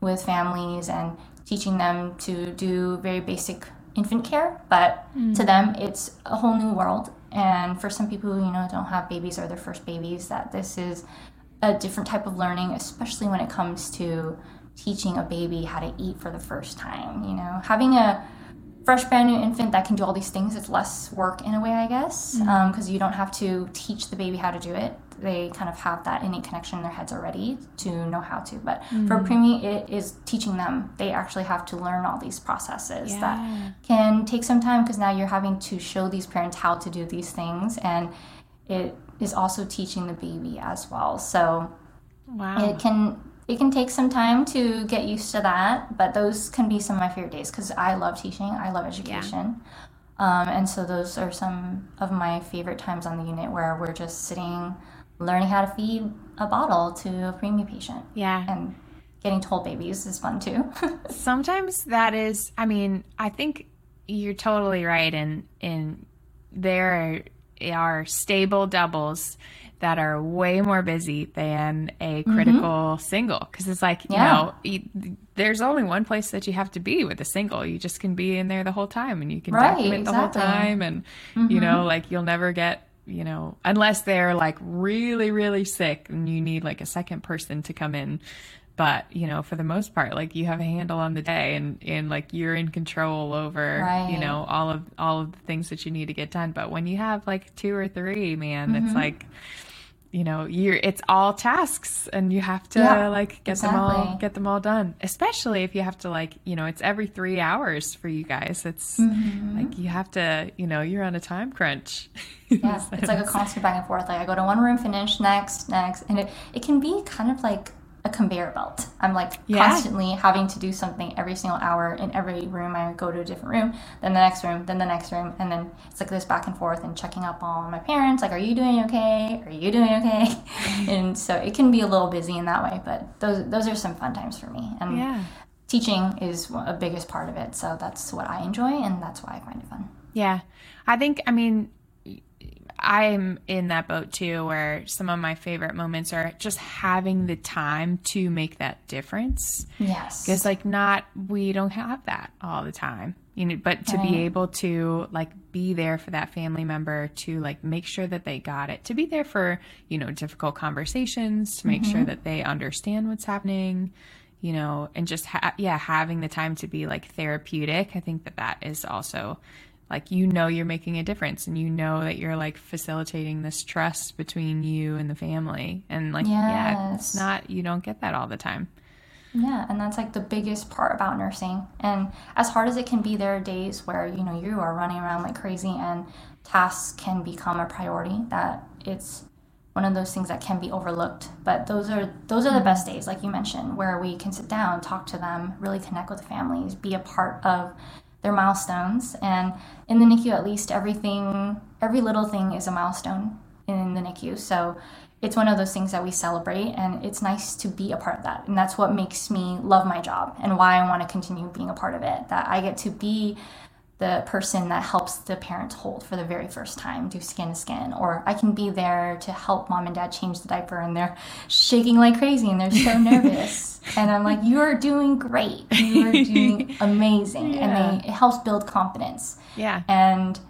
with families and teaching them to do very basic infant care. But to them, it's a whole new world. And for some people who, you know, don't have babies or their first babies, that this is a different type of learning, especially when it comes to teaching a baby how to eat for the first time. You know, having a fresh brand new infant that can do all these things it's less work in a way i guess because Mm-hmm. um, you don't have to teach the baby how to do it they kind of have that innate connection in their heads already to know how to but Mm-hmm. for preemie it is teaching them they actually have to learn all these processes Yeah. that can take some time because now you're having to show these parents how to do these things and it is also teaching the baby as well so Wow. it can it can take some time to get used to that but those can be some of my favorite days because i love teaching i love education. Um, and so those are some of my favorite times on the unit where we're just sitting learning how to feed a bottle to a preemie patient. Yeah. and getting told babies is fun too. Sometimes that is i mean i think you're totally right in in there are stable doubles that are way more busy than a critical single because it's like you Mm-hmm. Yeah. know you, there's only one place that you have to be with a single you just can be in there the whole time and you can Right, document the exactly. Mm-hmm. whole time and you know like you'll never get you know unless they're like really really sick and you need like a second person to come in but you know for the most part like you have a handle on the day and and like you're in control over you know all of all of the things that you need to get done. But when you have like two or three man Mm-hmm. it's like you know you're it's all tasks and you have to Yeah, like get them all get them all done. Especially if you have to like you know it's every three hours for you guys. It's Mm-hmm. like you have to you know you're on a time crunch. Yeah it's like a constant back and forth. Like i go to one room finish next next. And it, it can be kind of like a conveyor belt. I'm like Yeah. constantly having to do something every single hour in every room. I go to a different room then the next room then the next room and then it's like this back and forth and checking up on my parents like are you doing okay? Are you doing okay? And so it can be a little busy in that way but those those are some fun times for me. And yeah. teaching is a biggest part of it so that's what i enjoy and that's why i find it fun. Yeah. I think, I mean, I'm in that boat too, where some of my favorite moments are just having the time to make that difference. yes Because, like, not, we don't have that all the time, you know, but to be able to, like, be there for that family member, to, like, make sure that they got it, to be there for, you know, difficult conversations, to make sure mm-hmm. that they understand what's happening you know, and just ha- yeah, having the time to be like therapeutic. I think that that is also like you know you're making a difference, and you know that you're like facilitating this trust between you and the family, and like yeah, it's not you don't get that all the time. Yeah, and that's like the biggest part about nursing. And as hard as it can be, there are days where you know you are running around like crazy, and tasks can become a priority. That it's one of those things that can be overlooked. But those are those are the best days, like you mentioned, where we can sit down, talk to them, really connect with the families, be a part of their milestones. And in the NICU, at least, everything, every little thing is a milestone in the NICU. So it's one of those things that we celebrate, and it's nice to be a part of that. And that's what makes me love my job and why I want to continue being a part of it. That I get to be the person that helps the parents hold for the very first time, do skin to skin, or I can be there to help mom and dad change the diaper and they're shaking like crazy and they're so nervous. and I'm like, you're doing great. You're doing amazing. Yeah. And they, it helps build confidence. Yeah, And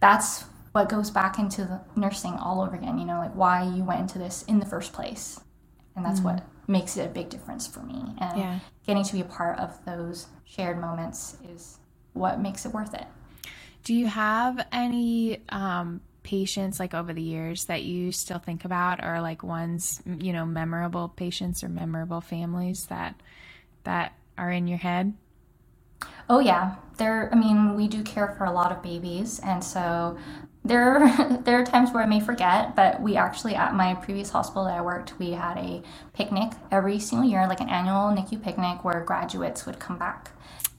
that's what goes back into the nursing all over again, you know, like why you went into this in the first place. And that's what mm-hmm. makes it a big difference for me. And Yeah. getting to be a part of those shared moments is what makes it worth it. Do you have any um, patients like over the years that you still think about, or like ones you know memorable patients or memorable families that that are in your head? Oh yeah, there. I mean, we do care for a lot of babies, and so there there are times where I may forget. But we actually, at my previous hospital that I worked, we had a picnic every single year, like an annual NICU picnic, where graduates would come back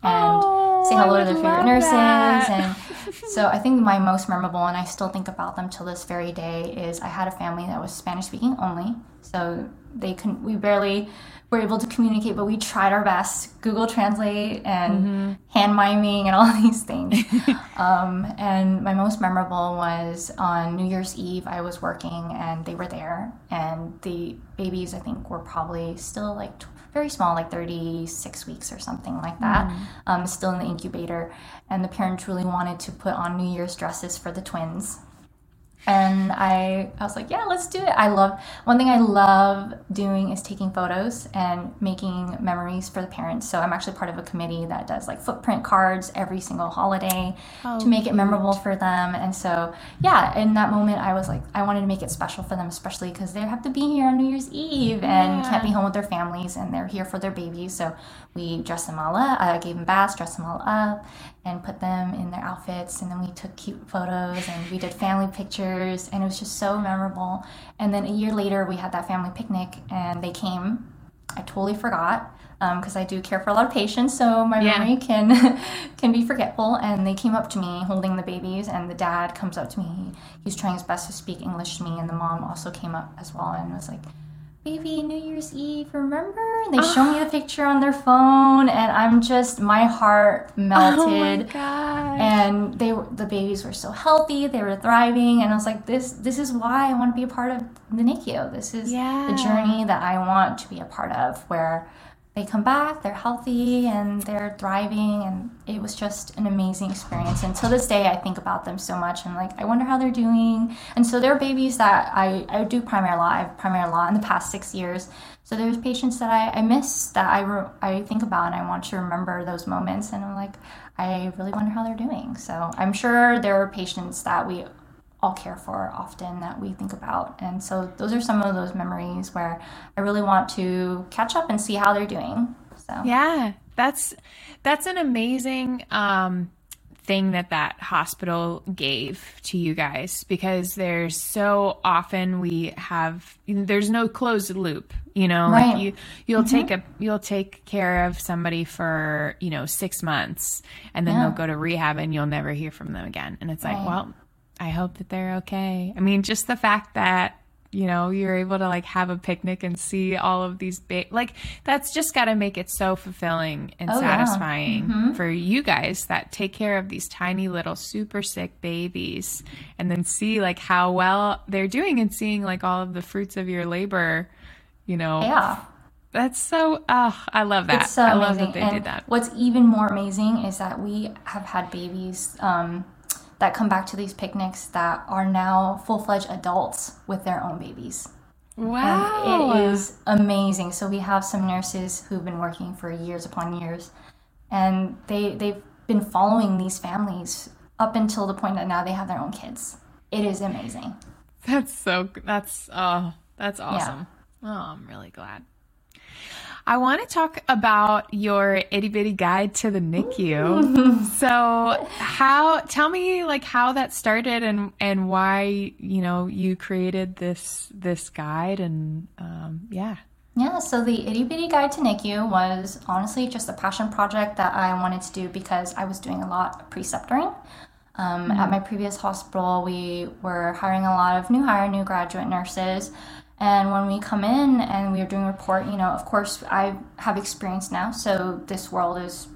and Oh, say hello to their favorite nurses. that. And so I think my most memorable, and I still think about them till this very day, is I had a family that was Spanish speaking only. So they couldn't, we barely were able to communicate, but we tried our best. Google Translate and Mm-hmm. hand miming and all these things. um, and my most memorable was on New Year's Eve. I was working and they were there, and the babies I think were probably still like tw- very small, like 36 weeks or something like that, um, still in the incubator. And the parents really wanted to put on New Year's dresses for the twins. And I, I was like, yeah, let's do it. I love one thing I love doing is taking photos and making memories for the parents. So I'm actually part of a committee that does like footprint cards every single holiday oh, to make it memorable for them. And so, yeah, in that moment, I was like, I wanted to make it special for them, especially because they have to be here on New Year's Eve and yeah. can't be home with their families, and they're here for their babies. So we dressed them all up. I gave them baths, dressed them all up, and put them in their outfits. And then we took cute photos and we did family pictures. And it was just so memorable. And then a year later, we had that family picnic and they came. I totally forgot because um, I do care for a lot of patients, so my yeah. memory can can be forgetful. And they came up to me holding the babies, and the dad comes up to me. He's trying his best to speak English to me, and the mom also came up as well and was like, baby, New Year's Eve, remember? And they oh. show me the ah. picture on their phone, and I'm just, my heart melted. Oh my and they, the babies were so healthy, they were thriving, and I was like, this, this is why I want to be a part of the NICU. This is yeah. the journey that I want to be a part of, where they come back, they're healthy and they're thriving, and it was just an amazing experience. And to this day, I think about them so much. and like, I wonder how they're doing. And so there are babies that I, I do primary law. I've primary law in the past six years. So there's patients that I, I miss that I, re- I think about and I want to remember those moments. And I'm like, I really wonder how they're doing. So I'm sure there are patients that we all care for often that we think about. And so those are some of those memories where I really want to catch up and see how they're doing. So Yeah, that's that's an amazing um thing that that hospital gave to you guys because there's so often we have there's no closed loop you know right. like you you'll mm-hmm. take a you'll take care of somebody for you know 6 months and then yeah. they'll go to rehab and you'll never hear from them again and it's like well I hope that they're okay. I mean, just the fact that you know you're able to like have a picnic and see all of these ba- like that's just got to make it so fulfilling and oh, satisfying yeah. mm-hmm. for you guys that take care of these tiny little super sick babies and then see like how well they're doing and seeing like all of the fruits of your labor you know yeah that's so oh, I love that. So I love that they and did that. What's even more amazing is that we have had babies um, that come back to these picnics that are now full fledged adults with their own babies. Wow. And it is amazing. So we have some nurses who've been working for years upon years and they they've been following these families up until the point that now they have their own kids. It is amazing. That's so that's oh that's awesome. Yeah. Oh, I'm really glad. I want to talk about your itty bitty guide to the NICU. so, how? Tell me, like, how that started and and why you know you created this this guide and um, yeah. Yeah, so the Itty Bitty Guide to NICU was honestly just a passion project that I wanted to do because I was doing a lot of preceptoring. Um, mm-hmm. At my previous hospital, we were hiring a lot of new hire, new graduate nurses, and when we come in and we are doing report, you know, of course, I have experience now, so this world is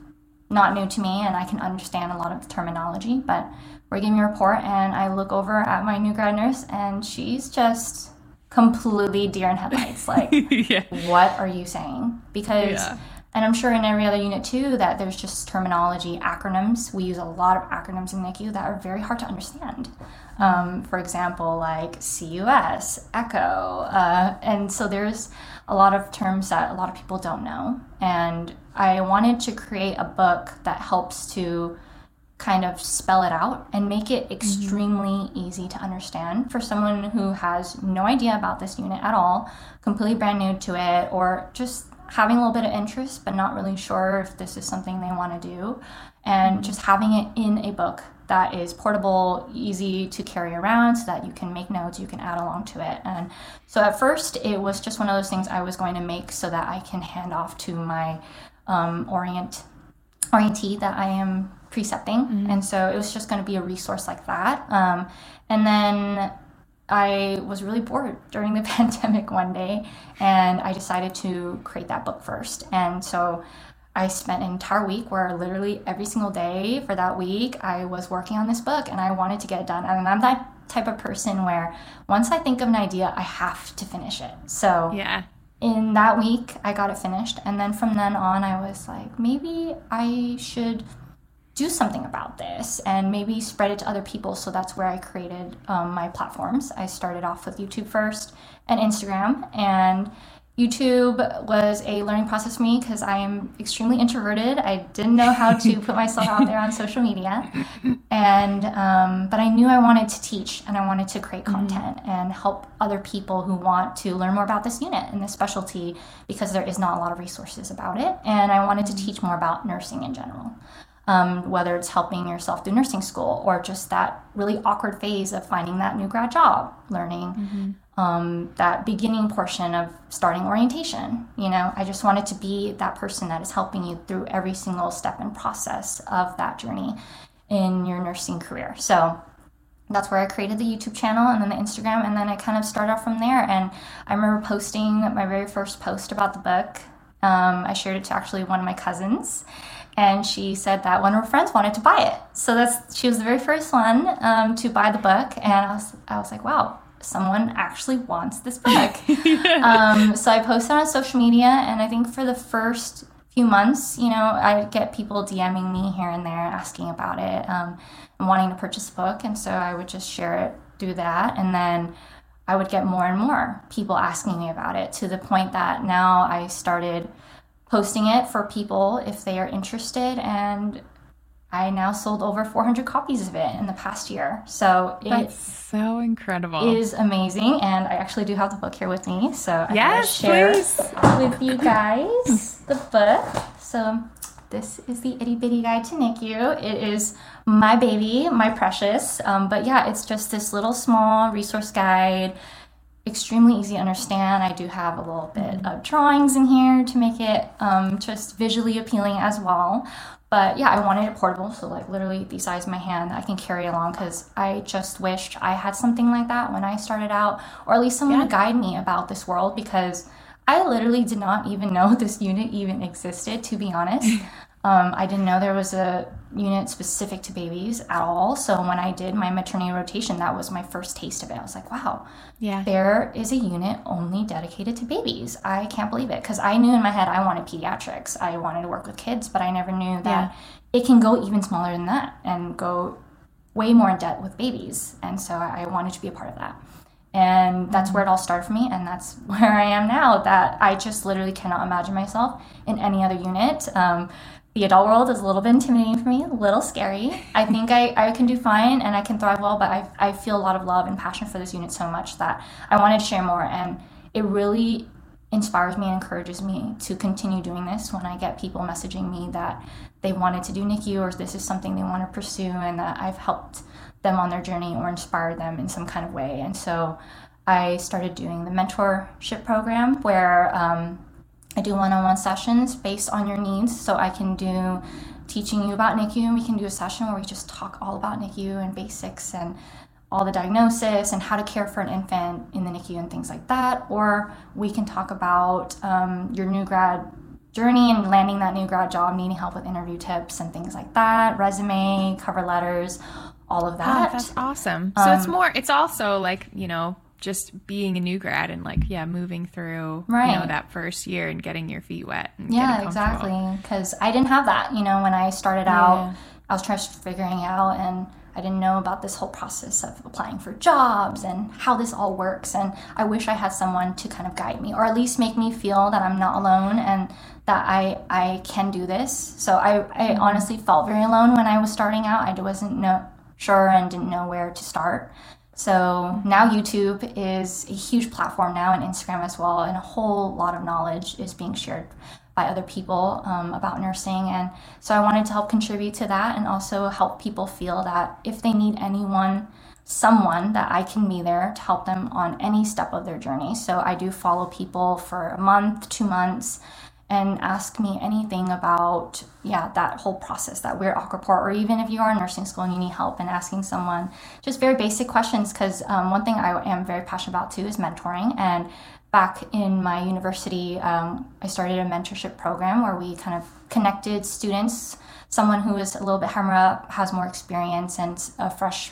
not new to me and I can understand a lot of the terminology. But we're giving a report, and I look over at my new grad nurse, and she's just completely deer in headlights. Like, yeah. what are you saying? Because yeah. And I'm sure in every other unit too that there's just terminology, acronyms. We use a lot of acronyms in NICU that are very hard to understand. Um, for example, like CUS, ECHO. Uh, and so there's a lot of terms that a lot of people don't know. And I wanted to create a book that helps to kind of spell it out and make it mm-hmm. extremely easy to understand for someone who has no idea about this unit at all, completely brand new to it, or just having a little bit of interest but not really sure if this is something they want to do and mm-hmm. just having it in a book that is portable easy to carry around so that you can make notes you can add along to it and so at first it was just one of those things i was going to make so that i can hand off to my um, orient orientee that i am precepting mm-hmm. and so it was just going to be a resource like that um, and then I was really bored during the pandemic one day, and I decided to create that book first. And so I spent an entire week where literally every single day for that week I was working on this book and I wanted to get it done. And I'm that type of person where once I think of an idea, I have to finish it. So yeah. In that week, I got it finished, and then from then on, I was like, maybe I should do something about this and maybe spread it to other people. So that's where I created um, my platforms. I started off with YouTube first and Instagram. And YouTube was a learning process for me because I am extremely introverted. I didn't know how to put myself out there on social media, and um, but I knew I wanted to teach and I wanted to create mm-hmm. content mm-hmm. and help other people who want to learn more about this unit and this specialty because there is not a lot of resources about it, and I wanted to mm-hmm. teach more about nursing in general um, whether it's helping yourself through nursing school or just that really awkward phase of finding that new grad job, learning mm-hmm. um, that beginning portion of starting orientation. You know, I just wanted to be that person that is helping you through every single step and process of that journey in your nursing career. So that's where I created the YouTube channel and then the Instagram, and then I kind of started off from there. And I remember posting my very first post about the book. Um, I shared it to actually one of my cousins and she said that one of her friends wanted to buy it. So that's she was the very first one um, to buy the book, and I was I was like, wow, someone actually wants this book. um, so I posted on social media, and I think for the first few months, you know, I get people DMing me here and there asking about it um, and wanting to purchase a book, and so I would just share it, do that, and then. I would get more and more people asking me about it to the point that now I started posting it for people if they are interested and I now sold over 400 copies of it in the past year. So it's so incredible. Is amazing, and I actually do have the book here with me, so I yes, share please. with you guys the book. So this is the itty bitty guide to NICU. It is my baby, my precious. Um, but yeah, it's just this little small resource guide extremely easy to understand. I do have a little bit of drawings in here to make it um, just visually appealing as well. But yeah, I wanted it portable, so like literally the size of my hand, I can carry along because I just wished I had something like that when I started out, or at least someone yeah. to guide me about this world because I literally did not even know this unit even existed, to be honest. Um, I didn't know there was a unit specific to babies at all. So when I did my maternity rotation, that was my first taste of it. I was like, wow, yeah, there is a unit only dedicated to babies. I can't believe it because I knew in my head I wanted pediatrics. I wanted to work with kids, but I never knew that yeah. it can go even smaller than that and go way more in depth with babies. And so I wanted to be a part of that. And that's mm-hmm. where it all started for me, and that's where I am now. That I just literally cannot imagine myself in any other unit. Um, the adult world is a little bit intimidating for me, a little scary. I think I, I can do fine and I can thrive well, but I, I feel a lot of love and passion for this unit so much that I wanted to share more. And it really inspires me and encourages me to continue doing this when I get people messaging me that they wanted to do NICU or this is something they want to pursue and that I've helped them on their journey or inspired them in some kind of way. And so I started doing the mentorship program where um, I do one on one sessions based on your needs. So I can do teaching you about NICU, and we can do a session where we just talk all about NICU and basics and all the diagnosis and how to care for an infant in the NICU and things like that. Or we can talk about um, your new grad journey and landing that new grad job, needing help with interview tips and things like that, resume, cover letters, all of that. Oh, that's awesome. So um, it's more, it's also like, you know, just being a new grad and like yeah moving through right. you know that first year and getting your feet wet yeah exactly because i didn't have that you know when i started out yeah. i was trying just figuring out and i didn't know about this whole process of applying for jobs and how this all works and i wish i had someone to kind of guide me or at least make me feel that i'm not alone and that i i can do this so i i mm-hmm. honestly felt very alone when i was starting out i wasn't no sure and didn't know where to start so now YouTube is a huge platform now, and Instagram as well, and a whole lot of knowledge is being shared by other people um, about nursing. And so I wanted to help contribute to that and also help people feel that if they need anyone, someone, that I can be there to help them on any step of their journey. So I do follow people for a month, two months and ask me anything about yeah that whole process that we're aquaport or even if you are in nursing school and you need help and asking someone just very basic questions because um, one thing i am very passionate about too is mentoring. And back in my university um, i started a mentorship program where we kind of connected students. Someone who is a little bit higher up has more experience and a fresh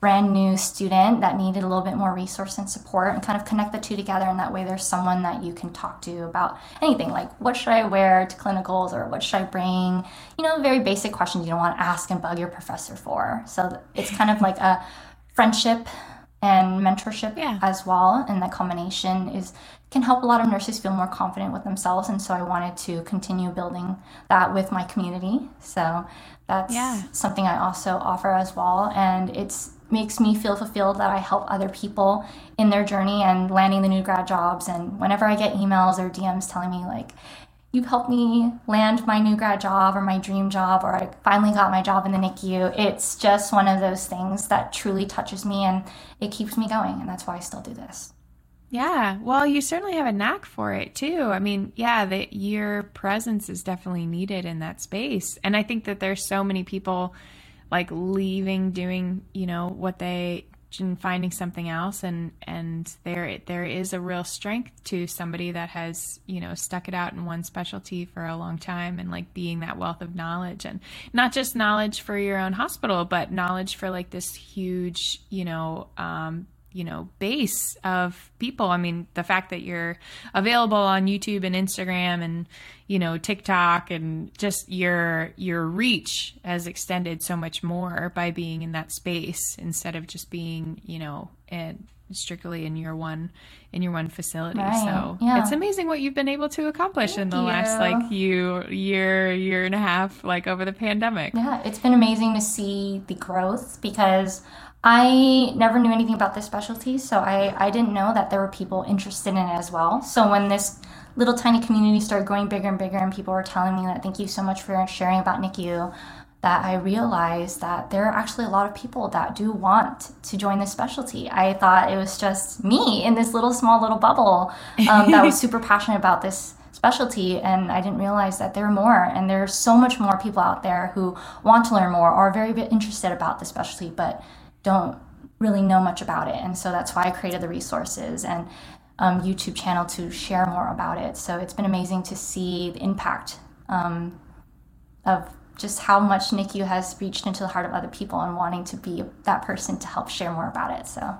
brand new student that needed a little bit more resource and support and kind of connect the two together and that way there's someone that you can talk to about anything like what should I wear to clinicals or what should I bring you know very basic questions you don't want to ask and bug your professor for so it's kind of like a friendship and mentorship yeah. as well and that combination is can help a lot of nurses feel more confident with themselves and so I wanted to continue building that with my community so that's yeah. something I also offer as well and it's makes me feel fulfilled that I help other people in their journey and landing the new grad jobs. And whenever I get emails or DMs telling me, like, you've helped me land my new grad job or my dream job, or I finally got my job in the NICU, it's just one of those things that truly touches me and it keeps me going. And that's why I still do this. Yeah, well, you certainly have a knack for it too. I mean, yeah, that your presence is definitely needed in that space. And I think that there's so many people like leaving doing you know what they and finding something else. And and there there is a real strength to somebody that has you know stuck it out in one specialty for a long time and like being that wealth of knowledge. And not just knowledge for your own hospital but knowledge for like this huge you know um, you know base of people i mean the fact that you're available on youtube and instagram and you know tiktok and just your your reach has extended so much more by being in that space instead of just being you know in, strictly in your one in your one facility right. so yeah. it's amazing what you've been able to accomplish Thank in the you. last like you year year and a half like over the pandemic yeah it's been amazing to see the growth because I never knew anything about this specialty, so I, I didn't know that there were people interested in it as well. So when this little tiny community started growing bigger and bigger, and people were telling me that thank you so much for sharing about NICU, that I realized that there are actually a lot of people that do want to join this specialty. I thought it was just me in this little small little bubble um, that was super passionate about this specialty and I didn't realize that there are more and there's so much more people out there who want to learn more or are very interested about the specialty but don't really know much about it. And so that's why I created the resources and um, YouTube channel to share more about it. So it's been amazing to see the impact um, of just how much NICU has reached into the heart of other people and wanting to be that person to help share more about it. So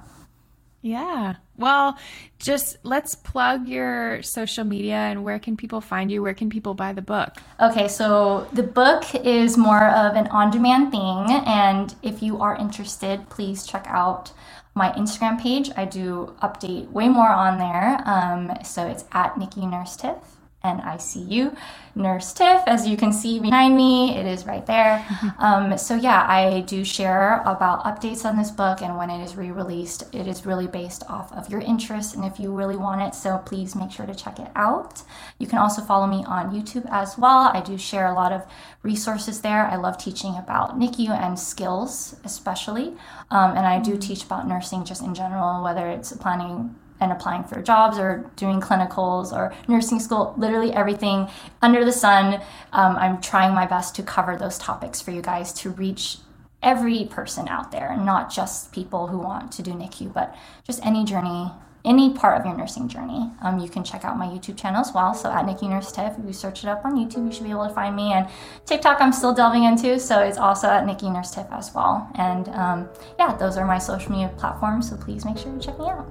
yeah. Well, just let's plug your social media and where can people find you? Where can people buy the book? Okay, so the book is more of an on demand thing. And if you are interested, please check out my Instagram page. I do update way more on there. Um, so it's at NICU Nurse Tiff. NICU Nurse Tiff. As you can see behind me, it is right there. Um, so, yeah, I do share about updates on this book and when it is re released. It is really based off of your interests and if you really want it. So, please make sure to check it out. You can also follow me on YouTube as well. I do share a lot of resources there. I love teaching about NICU and skills, especially. Um, and I do mm. teach about nursing just in general, whether it's planning and applying for jobs or doing clinicals or nursing school, literally everything under the sun. Um, I'm trying my best to cover those topics for you guys to reach every person out there, not just people who want to do NICU, but just any journey, any part of your nursing journey. Um, you can check out my YouTube channel as well. So at NICU Nurse Tiff, if you search it up on YouTube, you should be able to find me. And TikTok, I'm still delving into, so it's also at NICU Nurse Tiff as well. And um, yeah, those are my social media platforms. So please make sure to check me out.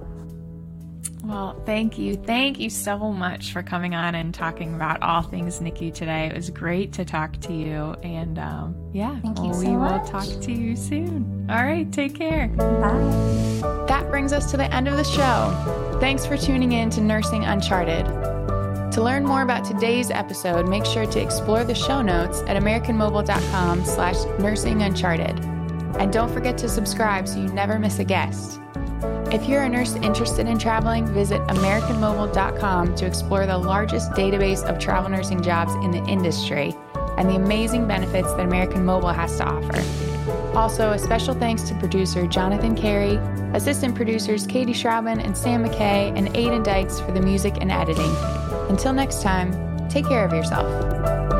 Well, thank you. Thank you so much for coming on and talking about all things NICU today. It was great to talk to you. And um, yeah, thank well, so we much. will talk to you soon. All right, take care. Bye. That brings us to the end of the show. Thanks for tuning in to Nursing Uncharted. To learn more about today's episode, make sure to explore the show notes at americanmobile.com slash nursinguncharted. And don't forget to subscribe so you never miss a guest. If you're a nurse interested in traveling, visit AmericanMobile.com to explore the largest database of travel nursing jobs in the industry and the amazing benefits that American Mobile has to offer. Also, a special thanks to producer Jonathan Carey, assistant producers Katie Schraubman and Sam McKay, and Aiden Dykes for the music and editing. Until next time, take care of yourself.